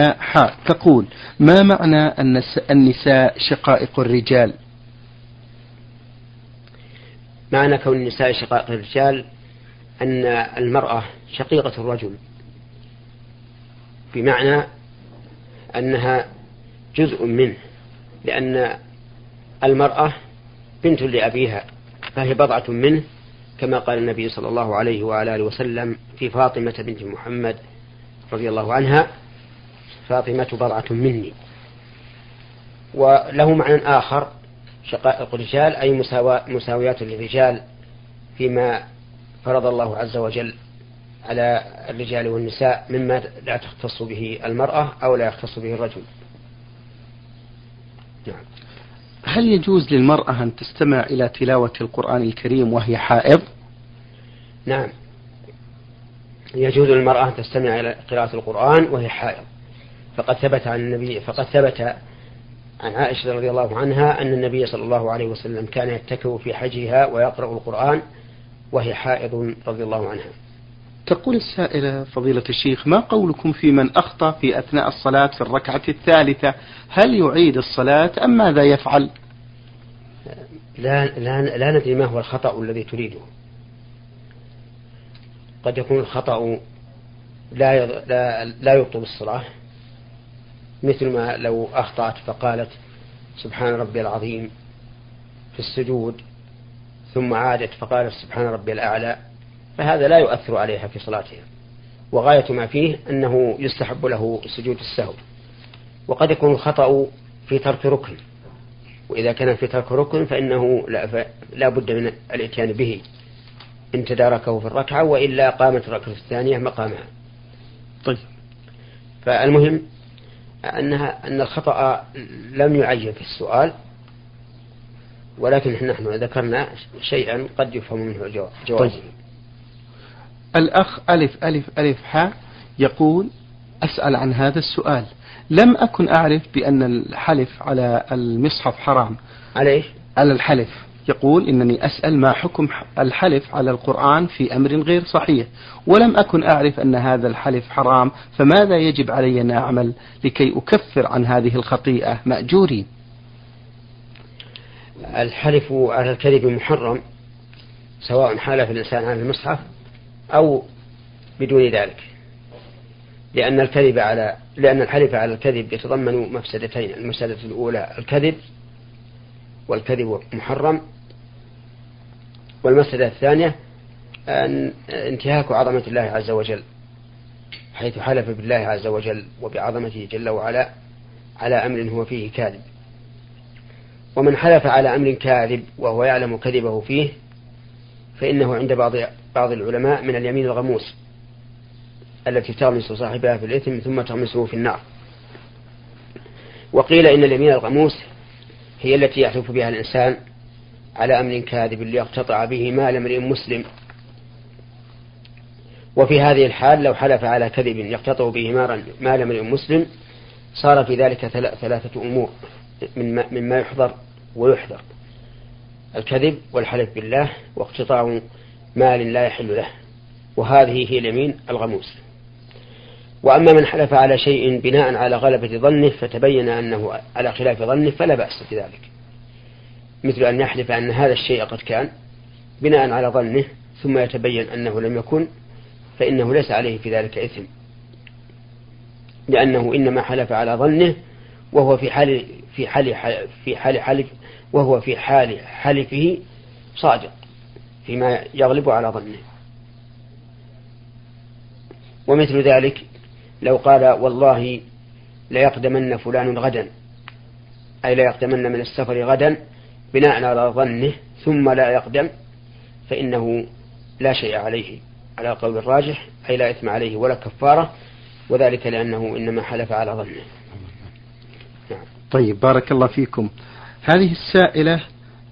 حاء تقول ما معنى أن النساء شقائق الرجال؟ معنى كون النساء شقائق الرجال أن المرأة شقيقة الرجل بمعنى أنها جزء منه لأن المرأة بنت لأبيها فهي بضعة منه كما قال النبي صلى الله عليه وعلى آله وسلم في فاطمة بنت محمد رضي الله عنها فاطمة بضعة مني. وله معنى آخر شقائق الرجال أي مساويات للرجال فيما فرض الله عز وجل على الرجال والنساء مما لا تختص به المرأة أو لا يختص به الرجل. نعم. هل يجوز للمرأة أن تستمع إلى تلاوة القرآن الكريم وهي حائض؟ نعم. يجوز للمرأة أن تستمع إلى قراءة القرآن وهي حائض. فقد ثبت عن النبي فقد ثبت عن عائشة رضي الله عنها أن النبي صلى الله عليه وسلم كان يتكئ في حجها ويقرأ القرآن وهي حائض رضي الله عنها. تقول السائلة فضيلة الشيخ ما قولكم في من أخطأ في أثناء الصلاة في الركعة الثالثة؟ هل يعيد الصلاة أم ماذا يفعل؟ لا, لا, لا ندري ما هو الخطأ الذي تريده. قد يكون الخطأ لا لا لا يبطل الصلاة. مثل ما لو أخطأت فقالت سبحان ربي العظيم في السجود ثم عادت فقالت سبحان ربي الأعلى فهذا لا يؤثر عليها في صلاتها. وغاية ما فيه أنه يستحب له سجود السهو. وقد يكون الخطأ في ترك ركن. وإذا كان في ترك ركن فإنه لا بد من الإتيان به. إن تداركه في الركعة وإلا قامت الركعة الثانية مقامها. طيب. فالمهم أنها أن الخطأ لم يعين في السؤال ولكن نحن ذكرنا شيئا قد يفهم منه جوابه طيب. الأخ ألف ألف ألف حاء يقول أسأل عن هذا السؤال. لم أكن أعرف بأن الحلف على المصحف حرام. عليه على الحلف. يقول إنني أسأل ما حكم الحلف على القرآن في أمر غير صحيح ولم أكن أعرف أن هذا الحلف حرام فماذا يجب علي أن أعمل لكي أكفر عن هذه الخطيئة؟ مأجوري الحلف على الكذب محرم سواء حلف الإنسان على المصحف أو بدون ذلك لأن الكذب على لأن الحلف على الكذب يتضمن مفسدتين المفسدة الأولى الكذب والكذب محرم والمفسدة الثانية أن انتهاك عظمة الله عز وجل حيث حلف بالله عز وجل وبعظمته جل وعلا على أمر هو فيه كاذب. ومن حلف على أمر كاذب وهو يعلم كذبه فيه فإنه عند بعض بعض العلماء من اليمين الغموس التي تغمس صاحبها في الإثم ثم تغمسه في النار. وقيل إن اليمين الغموس هي التي يحلف بها الإنسان على أمر كاذب ليقتطع به مال امرئ مسلم. وفي هذه الحال لو حلف على كذب يقتطع به مال امرئ مسلم صار في ذلك ثلاثة أمور مما يحضر ويحذر. الكذب والحلف بالله واقتطاع مال لا يحل له وهذه هي اليمين الغموس. وأما من حلف على شيء بناء على غلبة ظنه فتبين أنه على خلاف ظنه فلا بأس بذلك. مثل أن يحلف أن هذا الشيء قد كان بناء على ظنه ثم يتبين أنه لم يكن فإنه ليس عليه في ذلك إثم. لأنه إنما حلف على ظنه وهو في حال في حال في حال حلف وهو في حال حلفه صادق فيما يغلب على ظنه. ومثل ذلك لو قال والله ليقدمن فلان غدا أي لا يقدمن من السفر غدا بناء على ظنه ثم لا يقدم فإنه لا شيء عليه على قول الراجح أي لا إثم عليه ولا كفارة وذلك لأنه إنما حلف على ظنه. نعم. طيب بارك الله فيكم. هذه السائلة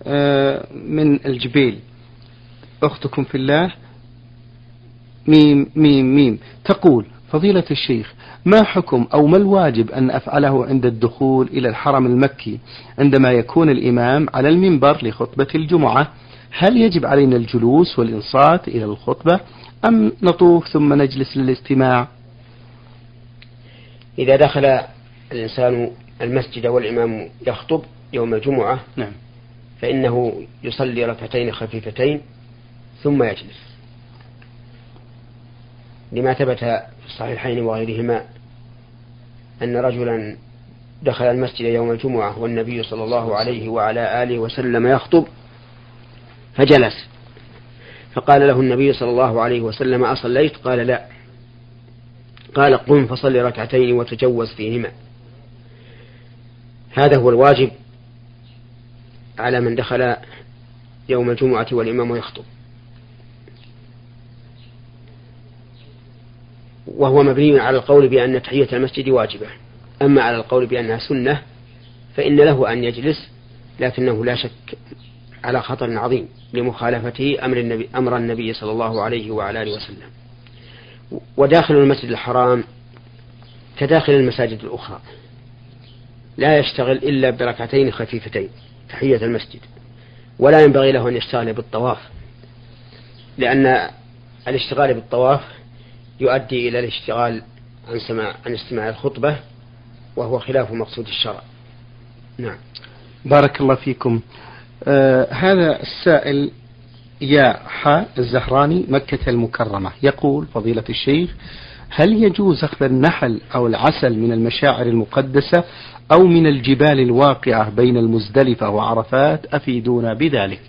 آه، من الجبيل. أختكم في الله. ميم ميم ميم. تقول فضيلة الشيخ ما حكم أو ما الواجب أن أفعله عند الدخول إلى الحرم المكي عندما يكون الإمام على المنبر لخطبة الجمعة؟ هل يجب علينا الجلوس والإنصات إلى الخطبة أم نطوف ثم نجلس للاستماع؟ إذا دخل الإنسان المسجد والإمام يخطب يوم الجمعة نعم. فإنه يصلي ركعتين خفيفتين ثم يجلس. لما ثبت في الصحيحين وغيرهما أن رجلا دخل المسجد يوم الجمعة والنبي صلى الله عليه وعلى آله وسلم يخطب فجلس. فقال له النبي صلى الله عليه وسلم أصليت؟ قال لا. قال قم فصل ركعتين وتجوز فيهما. هذا هو الواجب على من دخل يوم الجمعة والإمام يخطب. وهو مبني على القول بأن تحية المسجد واجبة. أما على القول بأنها سنة فإن له أن يجلس لكنه لا شك على خطر عظيم لمخالفته أمر النبي, أمر النبي صلى الله عليه وعلى آله وسلم. وداخل المسجد الحرام كداخل المساجد الأخرى. لا يشتغل إلا بركعتين خفيفتين تحية المسجد. ولا ينبغي له أن يشتغل بالطواف لأن الاشتغال بالطواف يؤدي إلى الاشتغال عن سماع عن استماع الخطبة وهو خلاف مقصود الشرع. نعم. بارك الله فيكم. آه هذا السائل يا حاء الزهراني مكة المكرمة. يقول فضيلة الشيخ هل يجوز أخذ النحل أو العسل من المشاعر المقدسة أو من الجبال الواقعة بين المزدلفة وعرفات أفيدونا بذلك؟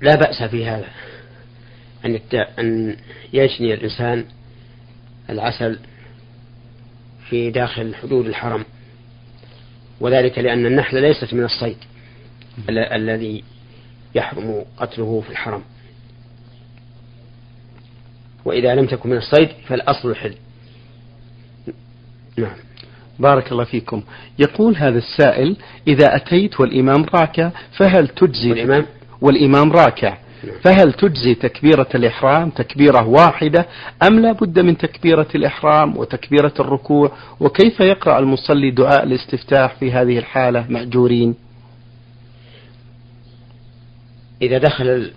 لا بأس في هذا. أن أن يجني الإنسان العسل في داخل حدود الحرم. وذلك لأن النحل ليست من الصيد الذي يحرم قتله في الحرم. وإذا لم تكن من الصيد فالأصل الحل. نعم. بارك الله فيكم. يقول هذا السائل إذا أتيت والإمام راكع فهل تجزي والإمام؟ والإمام راكع؟ فهل تجزي تكبيرة الإحرام تكبيرة واحدة أم لا بد من تكبيرة الإحرام وتكبيرة الركوع؟ وكيف يقرأ المصلي دعاء الاستفتاح في هذه الحالة مأجورين؟ إذا دخل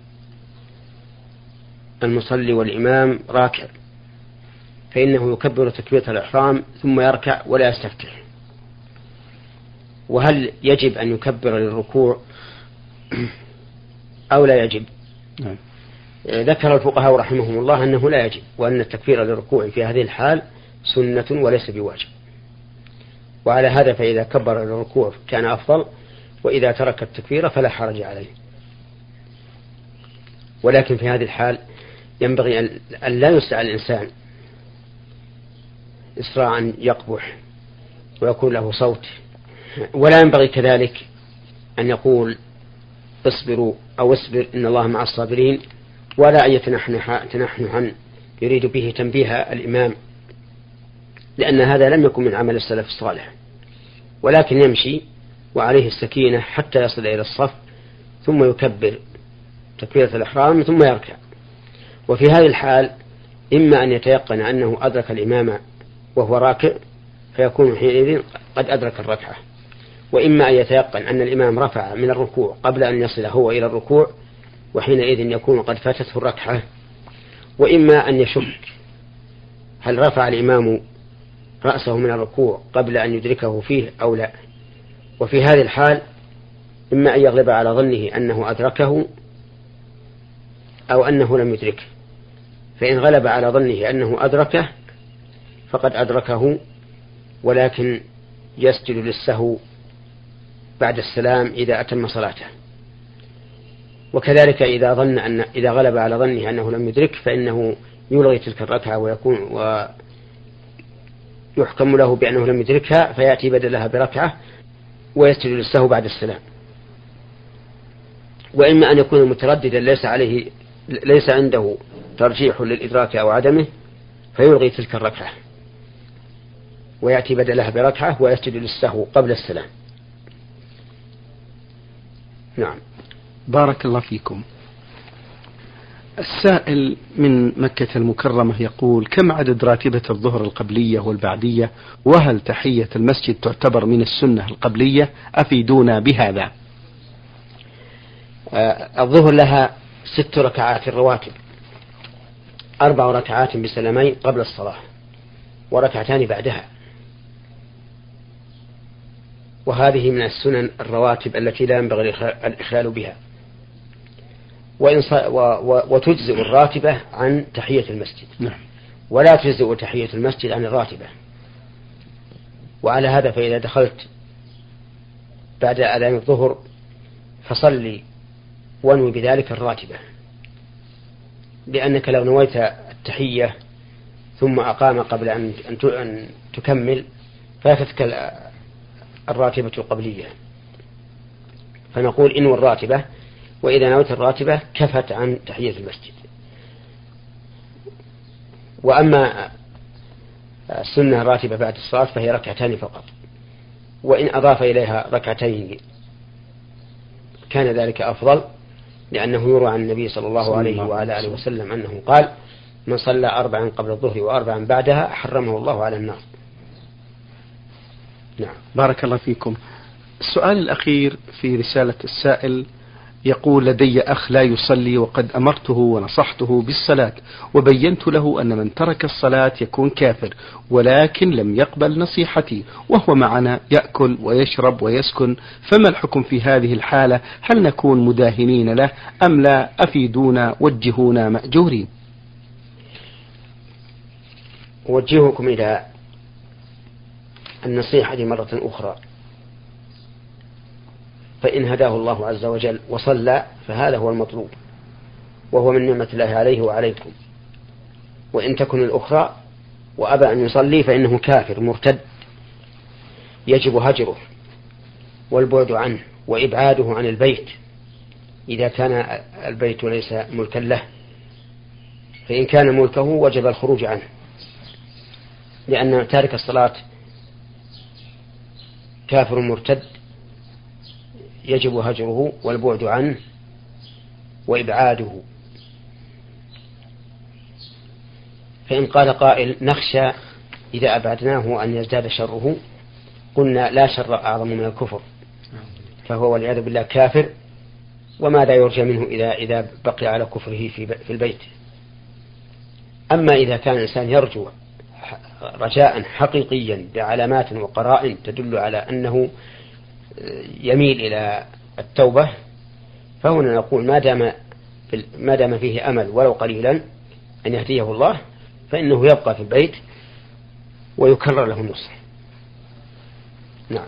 المصلي والإمام راكع فإنه يكبر تكبيرة الإحرام ثم يركع ولا يستفتح. وهل يجب أن يكبر للركوع؟ أو لا يجب؟ نعم. ذكر الفقهاء رحمهم الله أنه لا يجب وأن التكبير للركوع في هذه الحال سنة وليس بواجب. وعلى هذا فإذا كبر للركوع كان أفضل وإذا ترك التكبير فلا حرج عليه. ولكن في هذه الحال ينبغي أن لا يسعى الإنسان إسراعا يقبح ويكون له صوت. ولا ينبغي كذلك أن يقول اصبروا أو اصبر إن الله مع الصابرين ولا أن يتنحنح تنحنحا يريد به تنبيه الإمام لأن هذا لم يكن من عمل السلف الصالح. ولكن يمشي وعليه السكينة حتى يصل إلى الصف ثم يكبر تكبيرة الإحرام ثم يركع. وفي هذه الحال إما أن يتيقن أنه أدرك الإمام وهو راكع فيكون حينئذ قد أدرك الركعة. وإما أن يتيقن أن الإمام رفع من الركوع قبل أن يصل هو إلى الركوع وحينئذ يكون قد فاتته الركعة وإما أن يشك هل رفع الإمام رأسه من الركوع قبل أن يدركه فيه أو لا. وفي هذه الحال إما أن يغلب على ظنه أنه أدركه أو أنه لم يدركه فإن غلب على ظنه أنه أدركه فقد أدركه ولكن يسجد للسهو بعد السلام إذا أتم صلاته. وكذلك إذا ظن أن إذا غلب على ظنه أنه لم يدرك فإنه يلغي تلك الركعة ويكون ويحكم له بأنه لم يدركها فيأتي بدلها بركعة ويسجد للسهو بعد السلام. وإما أن يكون مترددا ليس عليه ليس عنده ترجيح للإدراك أو عدمه فيلغي تلك الركعة. ويأتي بدلها بركعة ويسجد للسهو قبل السلام. نعم. بارك الله فيكم. السائل من مكة المكرمة يقول كم عدد راتبة الظهر القبلية والبعدية؟ وهل تحية المسجد تعتبر من السنة القبلية؟ أفيدونا بهذا. آه الظهر لها ست ركعات رواتب أربع ركعات بسلامين قبل الصلاة وركعتان بعدها. وهذه من السنن الرواتب التي لا ينبغي الإخلال بها. وإن وتجزئ الراتبة عن تحية المسجد. نعم. ولا تجزئ تحية المسجد عن الراتبة. وعلى هذا فإذا دخلت بعد أذان الظهر فصلي وانوي بذلك الراتبة. لأنك لو نويت التحية ثم أقام قبل أن أن تكمل فاتتك الراتبة القبلية. فنقول إنو الراتبة وإذا نويت الراتبة كفت عن تحية المسجد. وأما السنة الراتبة بعد الصلاة فهي ركعتان فقط. وإن أضاف إليها ركعتين كان ذلك أفضل لأنه يروى عن النبي صلى الله عليه وعلى آله وسلم أنه قال من صلى أربعا قبل الظهر وأربعا بعدها حرمه الله على النار. نعم. بارك الله فيكم. السؤال الأخير في رسالة السائل يقول لدي أخ لا يصلي وقد أمرته ونصحته بالصلاة وبينت له أن من ترك الصلاة يكون كافر ولكن لم يقبل نصيحتي وهو معنا يأكل ويشرب ويسكن فما الحكم في هذه الحالة؟ هل نكون مداهنين له أم لا؟ أفيدونا وجهونا مأجورين. أوجهكم إلى النصيحة مرة أخرى. فإن هداه الله عز وجل وصلى فهذا هو المطلوب وهو من نعمة الله عليه وعليكم. وإن تكن الأخرى وأبى أن يصلي فإنه كافر مرتد. يجب هجره والبعد عنه وإبعاده عن البيت. إذا كان البيت ليس ملكا له فإن كان ملكه وجب الخروج عنه. لأن تارك الصلاة كافر مرتد يجب هجره والبعد عنه وإبعاده. فإن قال قائل نخشى إذا أبعدناه أن يزداد شره قلنا لا شر أعظم من الكفر. فهو والعياذ بالله كافر وماذا يرجى منه إذا إذا بقي على كفره في البيت؟ أما إذا كان الإنسان يرجو رجاء حقيقيا بعلامات وقرائن تدل على أنه يميل إلى التوبة فهنا نقول ما دام ما دام فيه أمل ولو قليلا أن يهديه الله فإنه يبقى في البيت ويكرر له النصح. نعم.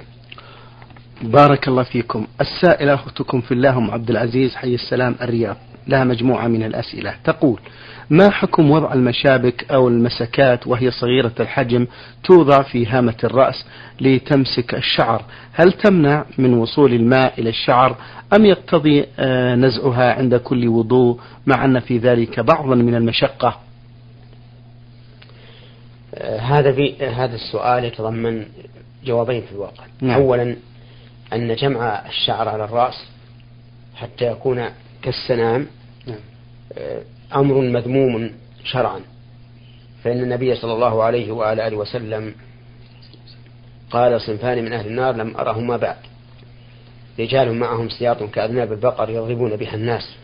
بارك الله فيكم. السائلة أختكم في الله أم عبد العزيز حي السلام الرياض. لها مجموعة من الأسئلة تقول ما حكم وضع المشابك أو المسكات وهي صغيرة الحجم توضع في هامة الرأس لتمسك الشعر هل تمنع من وصول الماء إلى الشعر أم يقتضي آه، نزعها عند كل وضوء مع أن في ذلك بعضا من المشقة آه، هذا في هذا السؤال يتضمن جوابين في الواقع نعم. أولا أن جمع الشعر على الرأس حتى يكون كالسنام. آه، أمر مذموم شرعا. فإن النبي صلى الله عليه وعلى آله وسلم قال صنفان من أهل النار لم أرهما بعد. رجال معهم سياط كأذناب البقر يضربون بها الناس.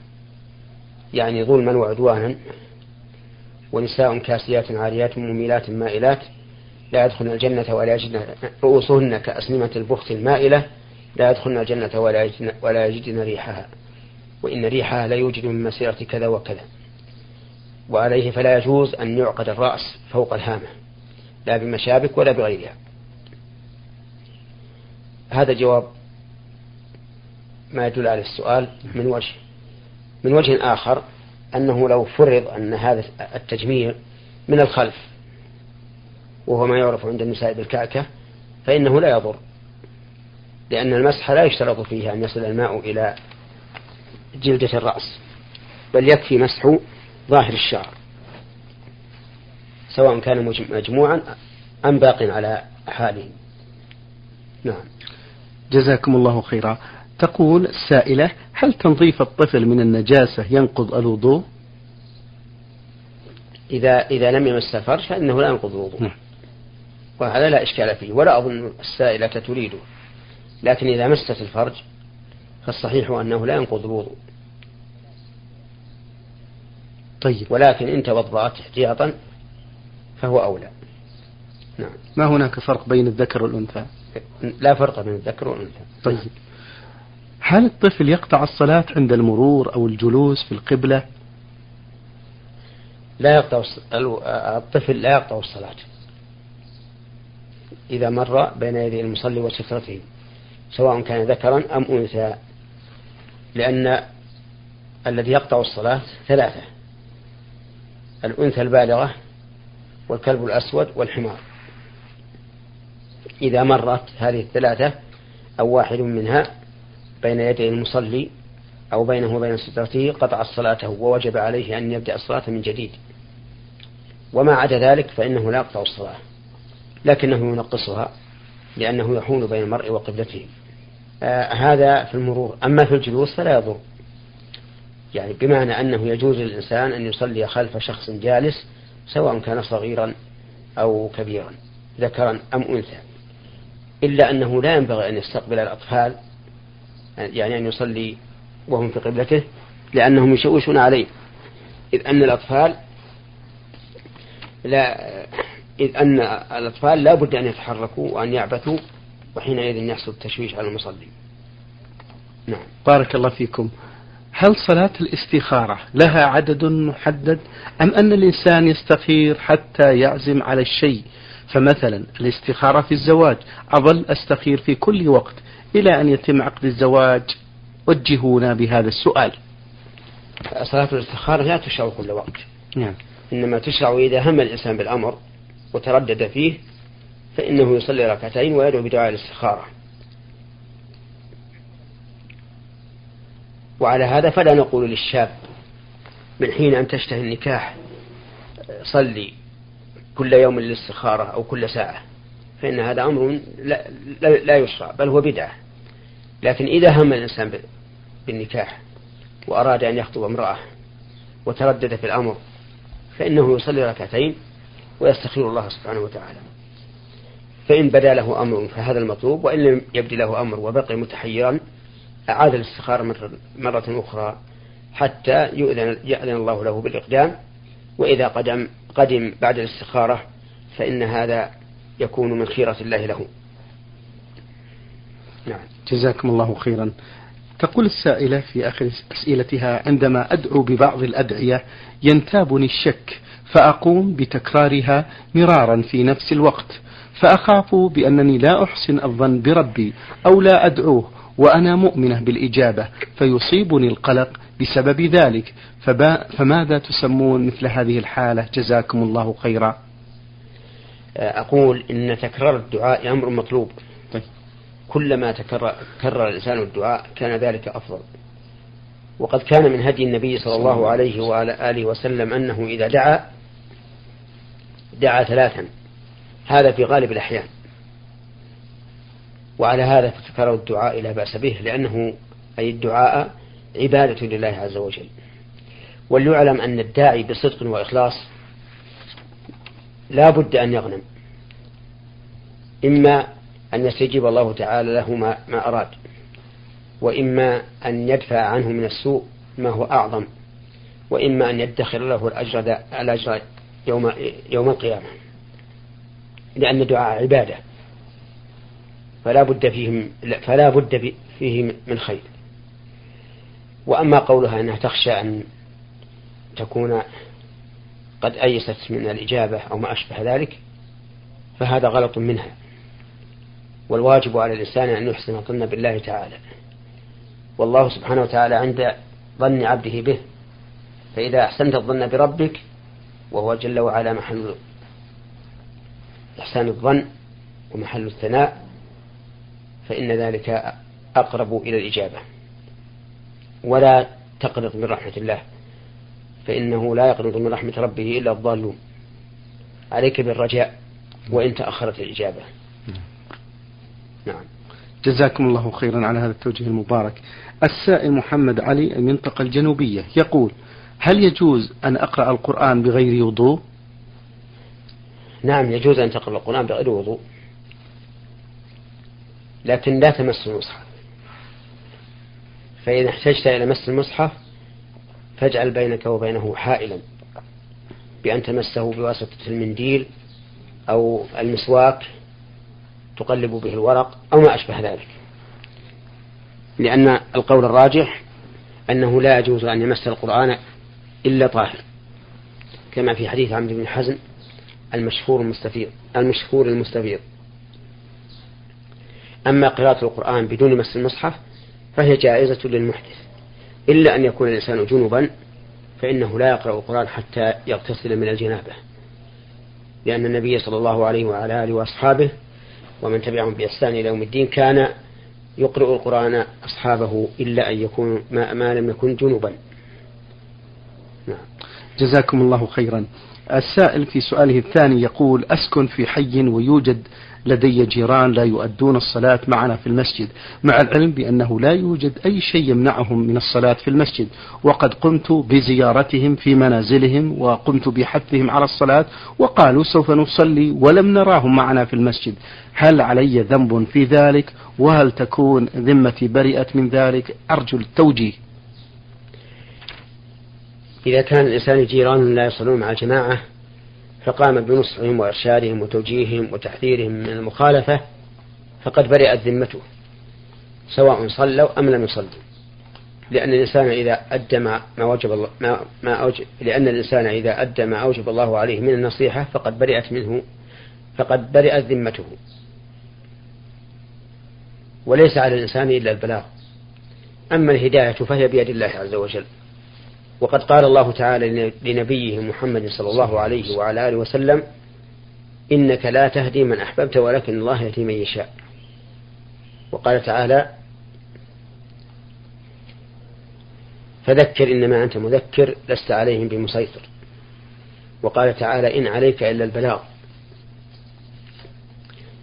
يعني ظلما وعدوانا. ونساء كاسيات عاريات مميلات مائلات لا يدخلن الجنة ولا يجدن رؤوسهن كأسنمة البخت المائلة لا يدخلن الجنة ولا يجدن, ولا يجدن ريحها. وإن ريحها لا يوجد من مسيرة كذا وكذا. وعليه فلا يجوز أن يعقد الرأس فوق الهامة لا بمشابك ولا بغيرها. هذا جواب ما يدل على السؤال من وجه من وجه آخر أنه لو فرض أن هذا التجميع من الخلف وهو ما يعرف عند النساء بالكعكة فإنه لا يضر لأن المسح لا يشترط فيه أن يصل الماء إلى جلدة الرأس بل يكفي مسح ظاهر الشعر سواء كان مجموعا أم باق على حاله نعم. جزاكم الله خيرا. تقول السائلة هل تنظيف الطفل من النجاسة ينقض الوضوء؟ إذا إذا لم يمس الفرج فإنه لا ينقض الوضوء. نعم. وهذا لا إشكال فيه ولا أظن السائلة تريده. لكن إذا مست الفرج فالصحيح أنه لا ينقض الوضوء. طيب ولكن إن توضأت احتياطا فهو أولى. نعم. ما هناك فرق بين الذكر والأنثى؟ لا فرق بين الذكر والأنثى. طيب. هل الطفل يقطع الصلاة عند المرور أو الجلوس في القبلة؟ لا يقطع الطفل لا يقطع الصلاة. إذا مر بين يدي المصلي وسترته سواء كان ذكرا أم أنثى. لأن الذي يقطع الصلاة ثلاثة الأنثى البالغة والكلب الأسود والحمار. إذا مرت هذه الثلاثة أو واحد منها بين يدي المصلي أو بينه وبين سترته قطع صلاته ووجب عليه أن يبدأ الصلاة من جديد. وما عدا ذلك فإنه لا يقطع الصلاة لكنه ينقصها لأنه يحول بين المرء وقبلته. هذا في المرور. أما في الجلوس فلا يضر. يعني بمعنى أنه يجوز للإنسان أن يصلي خلف شخص جالس سواء كان صغيرا أو كبيرا ذكرا أم أنثى. إلا أنه لا ينبغي أن يستقبل الأطفال يعني أن يصلي وهم في قبلته لأنهم يشوشون عليه. إذ أن الأطفال لا إذ أن الأطفال لا بد أن يتحركوا وأن يعبثوا وحينئذ يحصل التشويش على المصلي. نعم. بارك الله فيكم. هل صلاة الاستخارة لها عدد محدد؟ أم أن الإنسان يستخير حتى يعزم على الشيء؟ فمثلا الاستخارة في الزواج. أظل أستخير في كل وقت إلى أن يتم عقد الزواج؟ وجهونا بهذا السؤال. صلاة الاستخارة لا تشرع كل وقت. نعم. إنما تشرع إذا هم الإنسان بالأمر وتردد فيه فإنه يصلي ركعتين ويدعو بدعاء الاستخارة. وعلى هذا فلا نقول للشاب من حين أن تشتهي النكاح صلي كل يوم للاستخارة أو كل ساعة فإن هذا أمر لا, لا يشرع بل هو بدعة. لكن إذا هم الإنسان بالنكاح وأراد أن يخطب امرأة وتردد في الأمر فإنه يصلي ركعتين ويستخير الله سبحانه وتعالى. فإن بدا له أمر فهذا المطلوب وإن لم يبدي له أمر وبقي متحيرا أعاد الاستخارة مرة أخرى حتى يؤذن, يأذن الله له بالإقدام. وإذا قدم قدم بعد الاستخارة فإن هذا يكون من خيرة الله له. نعم. جزاكم الله خيرا. تقول السائلة في آخر أسئلتها عندما أدعو ببعض الأدعية ينتابني الشك فأقوم بتكرارها مرارا في نفس الوقت. فأخاف بأنني لا أحسن الظن بربي أو لا أدعوه وأنا مؤمنة بالإجابة فيصيبني القلق بسبب ذلك. فماذا تسمون مثل هذه الحالة؟ جزاكم الله خيرا. أقول إن تكرار الدعاء أمر مطلوب. طيب. كلما تكرر كرر الإنسان الدعاء كان ذلك أفضل. وقد كان من هدي النبي صلى الله عليه وعلى آله وسلم أنه إذا دعا دعا ثلاثا. هذا في غالب الأحيان. وعلى هذا فتكرر الدعاء لا بأس به لأنه أي الدعاء عبادة لله عز وجل. وليعلم أن الداعي بصدق وإخلاص لا بد أن يغنم. إما أن يستجيب الله تعالى له ما, ما أراد وإما أن يدفع عنه من السوء ما هو أعظم وإما أن يدخر له الأجر, الأجر يوم, يوم القيامة. لأن الدعاء عبادة. فلا بد فيه فلا بد فيه من خير. وأما قولها أنها تخشى أن تكون قد أيست من الإجابة أو ما أشبه ذلك فهذا غلط منها. والواجب على الإنسان أن يحسن الظن بالله تعالى. والله سبحانه وتعالى عند ظن عبده به فإذا أحسنت الظن بربك وهو جل وعلا محل إحسان الظن ومحل الثناء فإن ذلك أقرب إلى الإجابة. ولا تقنط من رحمة الله فإنه لا يقنط من رحمة ربه إلا الضالون. عليك بالرجاء وإن تأخرت الإجابة. نعم. جزاكم الله خيرا على هذا التوجيه المبارك. السائل محمد علي المنطقة الجنوبية يقول هل يجوز أن أقرأ القرآن بغير وضوء؟ نعم يجوز أن تقرأ القرآن بغير وضوء لكن لا تمس المصحف. فإذا احتجت إلى مس المصحف فاجعل بينك وبينه حائلا بأن تمسه بواسطة المنديل أو المسواك تقلب به الورق أو ما أشبه ذلك. لأن القول الراجح أنه لا يجوز أن يمس القرآن إلا طاهر كما في حديث عمرو بن حزم المشهور المستفيض المشهور المستفيض. أما قراءة القرآن بدون مس المصحف فهي جائزة للمحدث. إلا أن يكون الإنسان جنبا فإنه لا يقرأ القرآن حتى يغتسل من الجنابة. لأن النبي صلى الله عليه وعلى آله وأصحابه ومن تبعهم بإحسان إلى يوم الدين كان يقرأ القرآن أصحابه إلا أن يكون ما, ما لم يكن جنبا. نعم. جزاكم الله خيرا. السائل في سؤاله الثاني يقول أسكن في حي ويوجد لدي جيران لا يؤدون الصلاة معنا في المسجد مع العلم بأنه لا يوجد أي شيء يمنعهم من الصلاة في المسجد وقد قمت بزيارتهم في منازلهم وقمت بحثهم على الصلاة وقالوا سوف نصلي ولم نراهم معنا في المسجد هل علي ذنب في ذلك؟ وهل تكون ذمتي برئت من ذلك؟ أرجو التوجيه. إذا كان الإنسان جيران لا يصلون مع الجماعة فقام بنصحهم وإرشادهم وتوجيههم وتحذيرهم من المخالفة فقد برئت ذمته سواء صلوا أم لم يصلوا. لأن الإنسان إذا أدى ما وجب الله ما, ما أوجب لأن الإنسان إذا أدى ما أوجب الله عليه من النصيحة فقد برئت منه فقد برئت ذمته. وليس على الإنسان إلا البلاغ. أما الهداية فهي بيد الله عز وجل. وقد قال الله تعالى لنبيه محمد صلى الله عليه وعلى آله وسلم إنك لا تهدي من أحببت ولكن الله يهدي من يشاء. وقال تعالى فذكر إنما أنت مذكر لست عليهم بمسيطر. وقال تعالى إن عليك إلا البلاغ.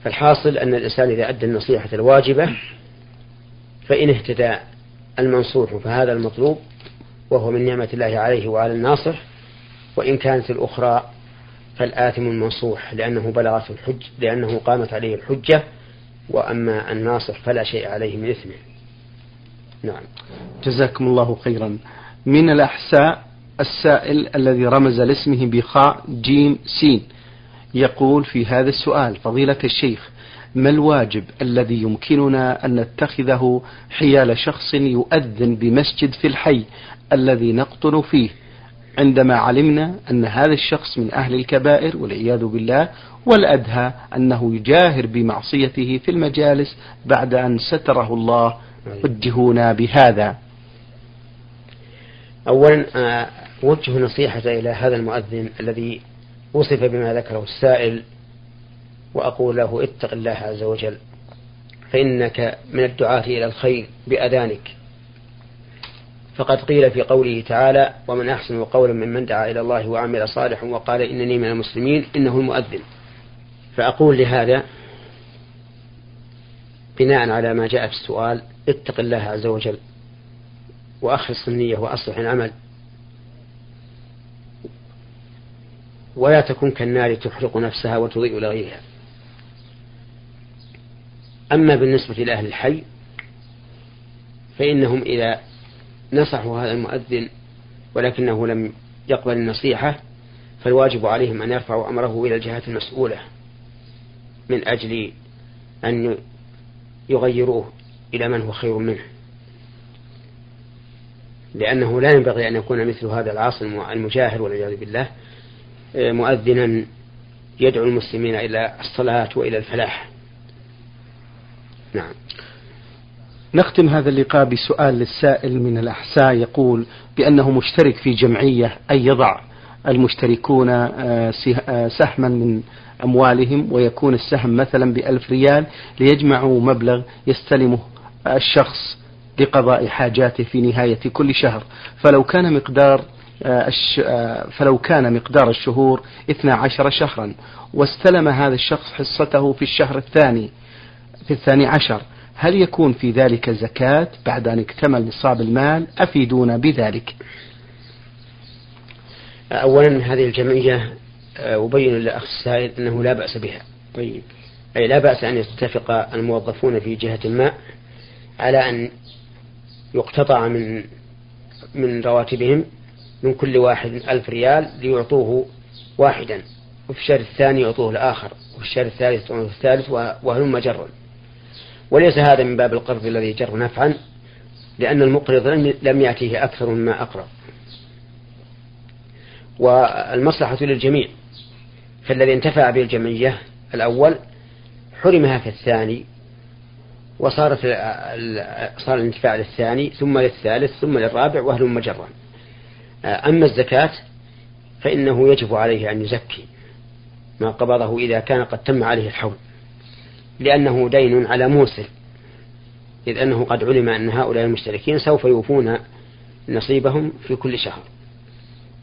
فالحاصل أن الإنسان إذا أدى النصيحة الواجبة فإن اهتدى المنصوح فهذا المطلوب وهو من نعمة الله عليه وعلى الناصح وإن كانت الأخرى فالآثم المنصوح لأنه بلغت الحج لأنه قامت عليه الحجة وأما الناصح فلا شيء عليه من إثمه. نعم. جزاكم الله خيرا. من الأحساء السائل الذي رمز لاسمه بخاء جيم سين يقول في هذا السؤال فضيلة الشيخ ما الواجب الذي يمكننا أن نتخذه حيال شخص يؤذن بمسجد في الحي الذي نقطن فيه؟ عندما علمنا أن هذا الشخص من أهل الكبائر والعياذ بالله والأدهى أنه يجاهر بمعصيته في المجالس بعد أن ستره الله وجهونا بهذا. أولا آه، أوجه نصيحة إلى هذا المؤذن الذي وصف بما ذكره السائل وأقول له اتق الله عز وجل فإنك من الدعاة إلى الخير بأذانك. فقد قيل في قوله تعالى ومن أحسن قولا ممن دعا إلى الله وعمل صالحا وقال إنني من المسلمين إنه المؤذن. فأقول لهذا بناء على ما جاء في السؤال اتق الله عز وجل وأخلص النية وأصلح العمل ولا تكن كالنار تحرق نفسها وتضيء لغيرها. أما بالنسبة لأهل الحي فإنهم إذا نصحوا هذا المؤذن ولكنه لم يقبل النصيحة فالواجب عليهم أن يرفعوا أمره إلى الجهات المسؤولة من أجل أن يغيروه إلى من هو خير منه. لأنه لا ينبغي أن يكون مثل هذا العاصي المجاهر والعياذ بالله آه، مؤذنا يدعو المسلمين إلى الصلاة وإلى الفلاح. نعم. نختم هذا اللقاء بسؤال للسائل من الأحساء يقول بأنه مشترك في جمعية أي يضع المشتركون آه، آه، سهما من أموالهم ويكون السهم مثلا بألف ريال ليجمعوا مبلغ يستلمه الشخص لقضاء حاجاته في نهاية كل شهر. فلو كان مقدار آه، فلو كان مقدار الشهور 12 شهرا واستلم هذا الشخص حصته في الشهر الثاني في الثاني عشر. هل يكون في ذلك زكاة بعد أن اكتمل نصاب المال؟ أفيدونا بذلك. أولا هذه الجمعية آه، أبين للأخ السائل أنه لا بأس بها. طيب. أي لا بأس أن يتفق الموظفون في جهة ما على أن يقتطع من من رواتبهم من كل واحد ألف ريال ليعطوه واحدا. وفي الشهر الثاني يعطوه الآخر وفي الشهر الثالث الثالث وهلم جرا وليس هذا من باب القرض الذي جر نفعا لأن المقرض لم يأتيه أكثر مما أقرض. والمصلحة للجميع فالذي انتفع بالجمعية الأول حرمها في الثاني وصارت صار الانتفاع للثاني ثم للثالث ثم للرابع وهل مجرا. أما الزكاة فإنه يجب عليه أن يزكي ما قبضه إذا كان قد تم عليه الحول. لأنه دين على موسر إذ أنه قد علم أن هؤلاء المشتركين سوف يوفون نصيبهم في كل شهر.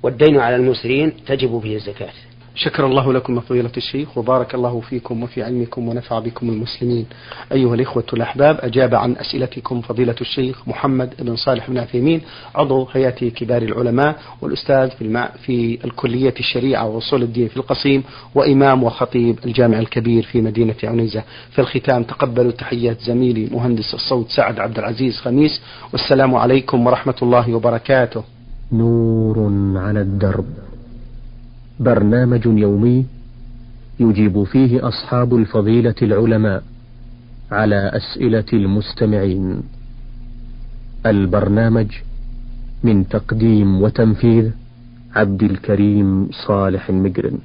والدين على المسرين تجب فيه الزكاة. شكر الله لكم فضيلة الشيخ وبارك الله فيكم وفي علمكم ونفع بكم المسلمين. أيها الإخوة الأحباب أجاب عن أسئلتكم فضيلة الشيخ محمد بن صالح بن عثيمين عضو هيئة كبار العلماء والأستاذ في, في الكلية الشريعة وأصول الدين في القصيم وإمام وخطيب الجامع الكبير في مدينة عنيزة. في الختام تقبلوا تحيات زميلي مهندس الصوت سعد عبد العزيز خميس والسلام عليكم ورحمة الله وبركاته. نور على الدرب. برنامج يومي يجيب فيه أصحاب الفضيلة العلماء على أسئلة المستمعين. البرنامج من تقديم وتنفيذ عبد الكريم صالح المجرم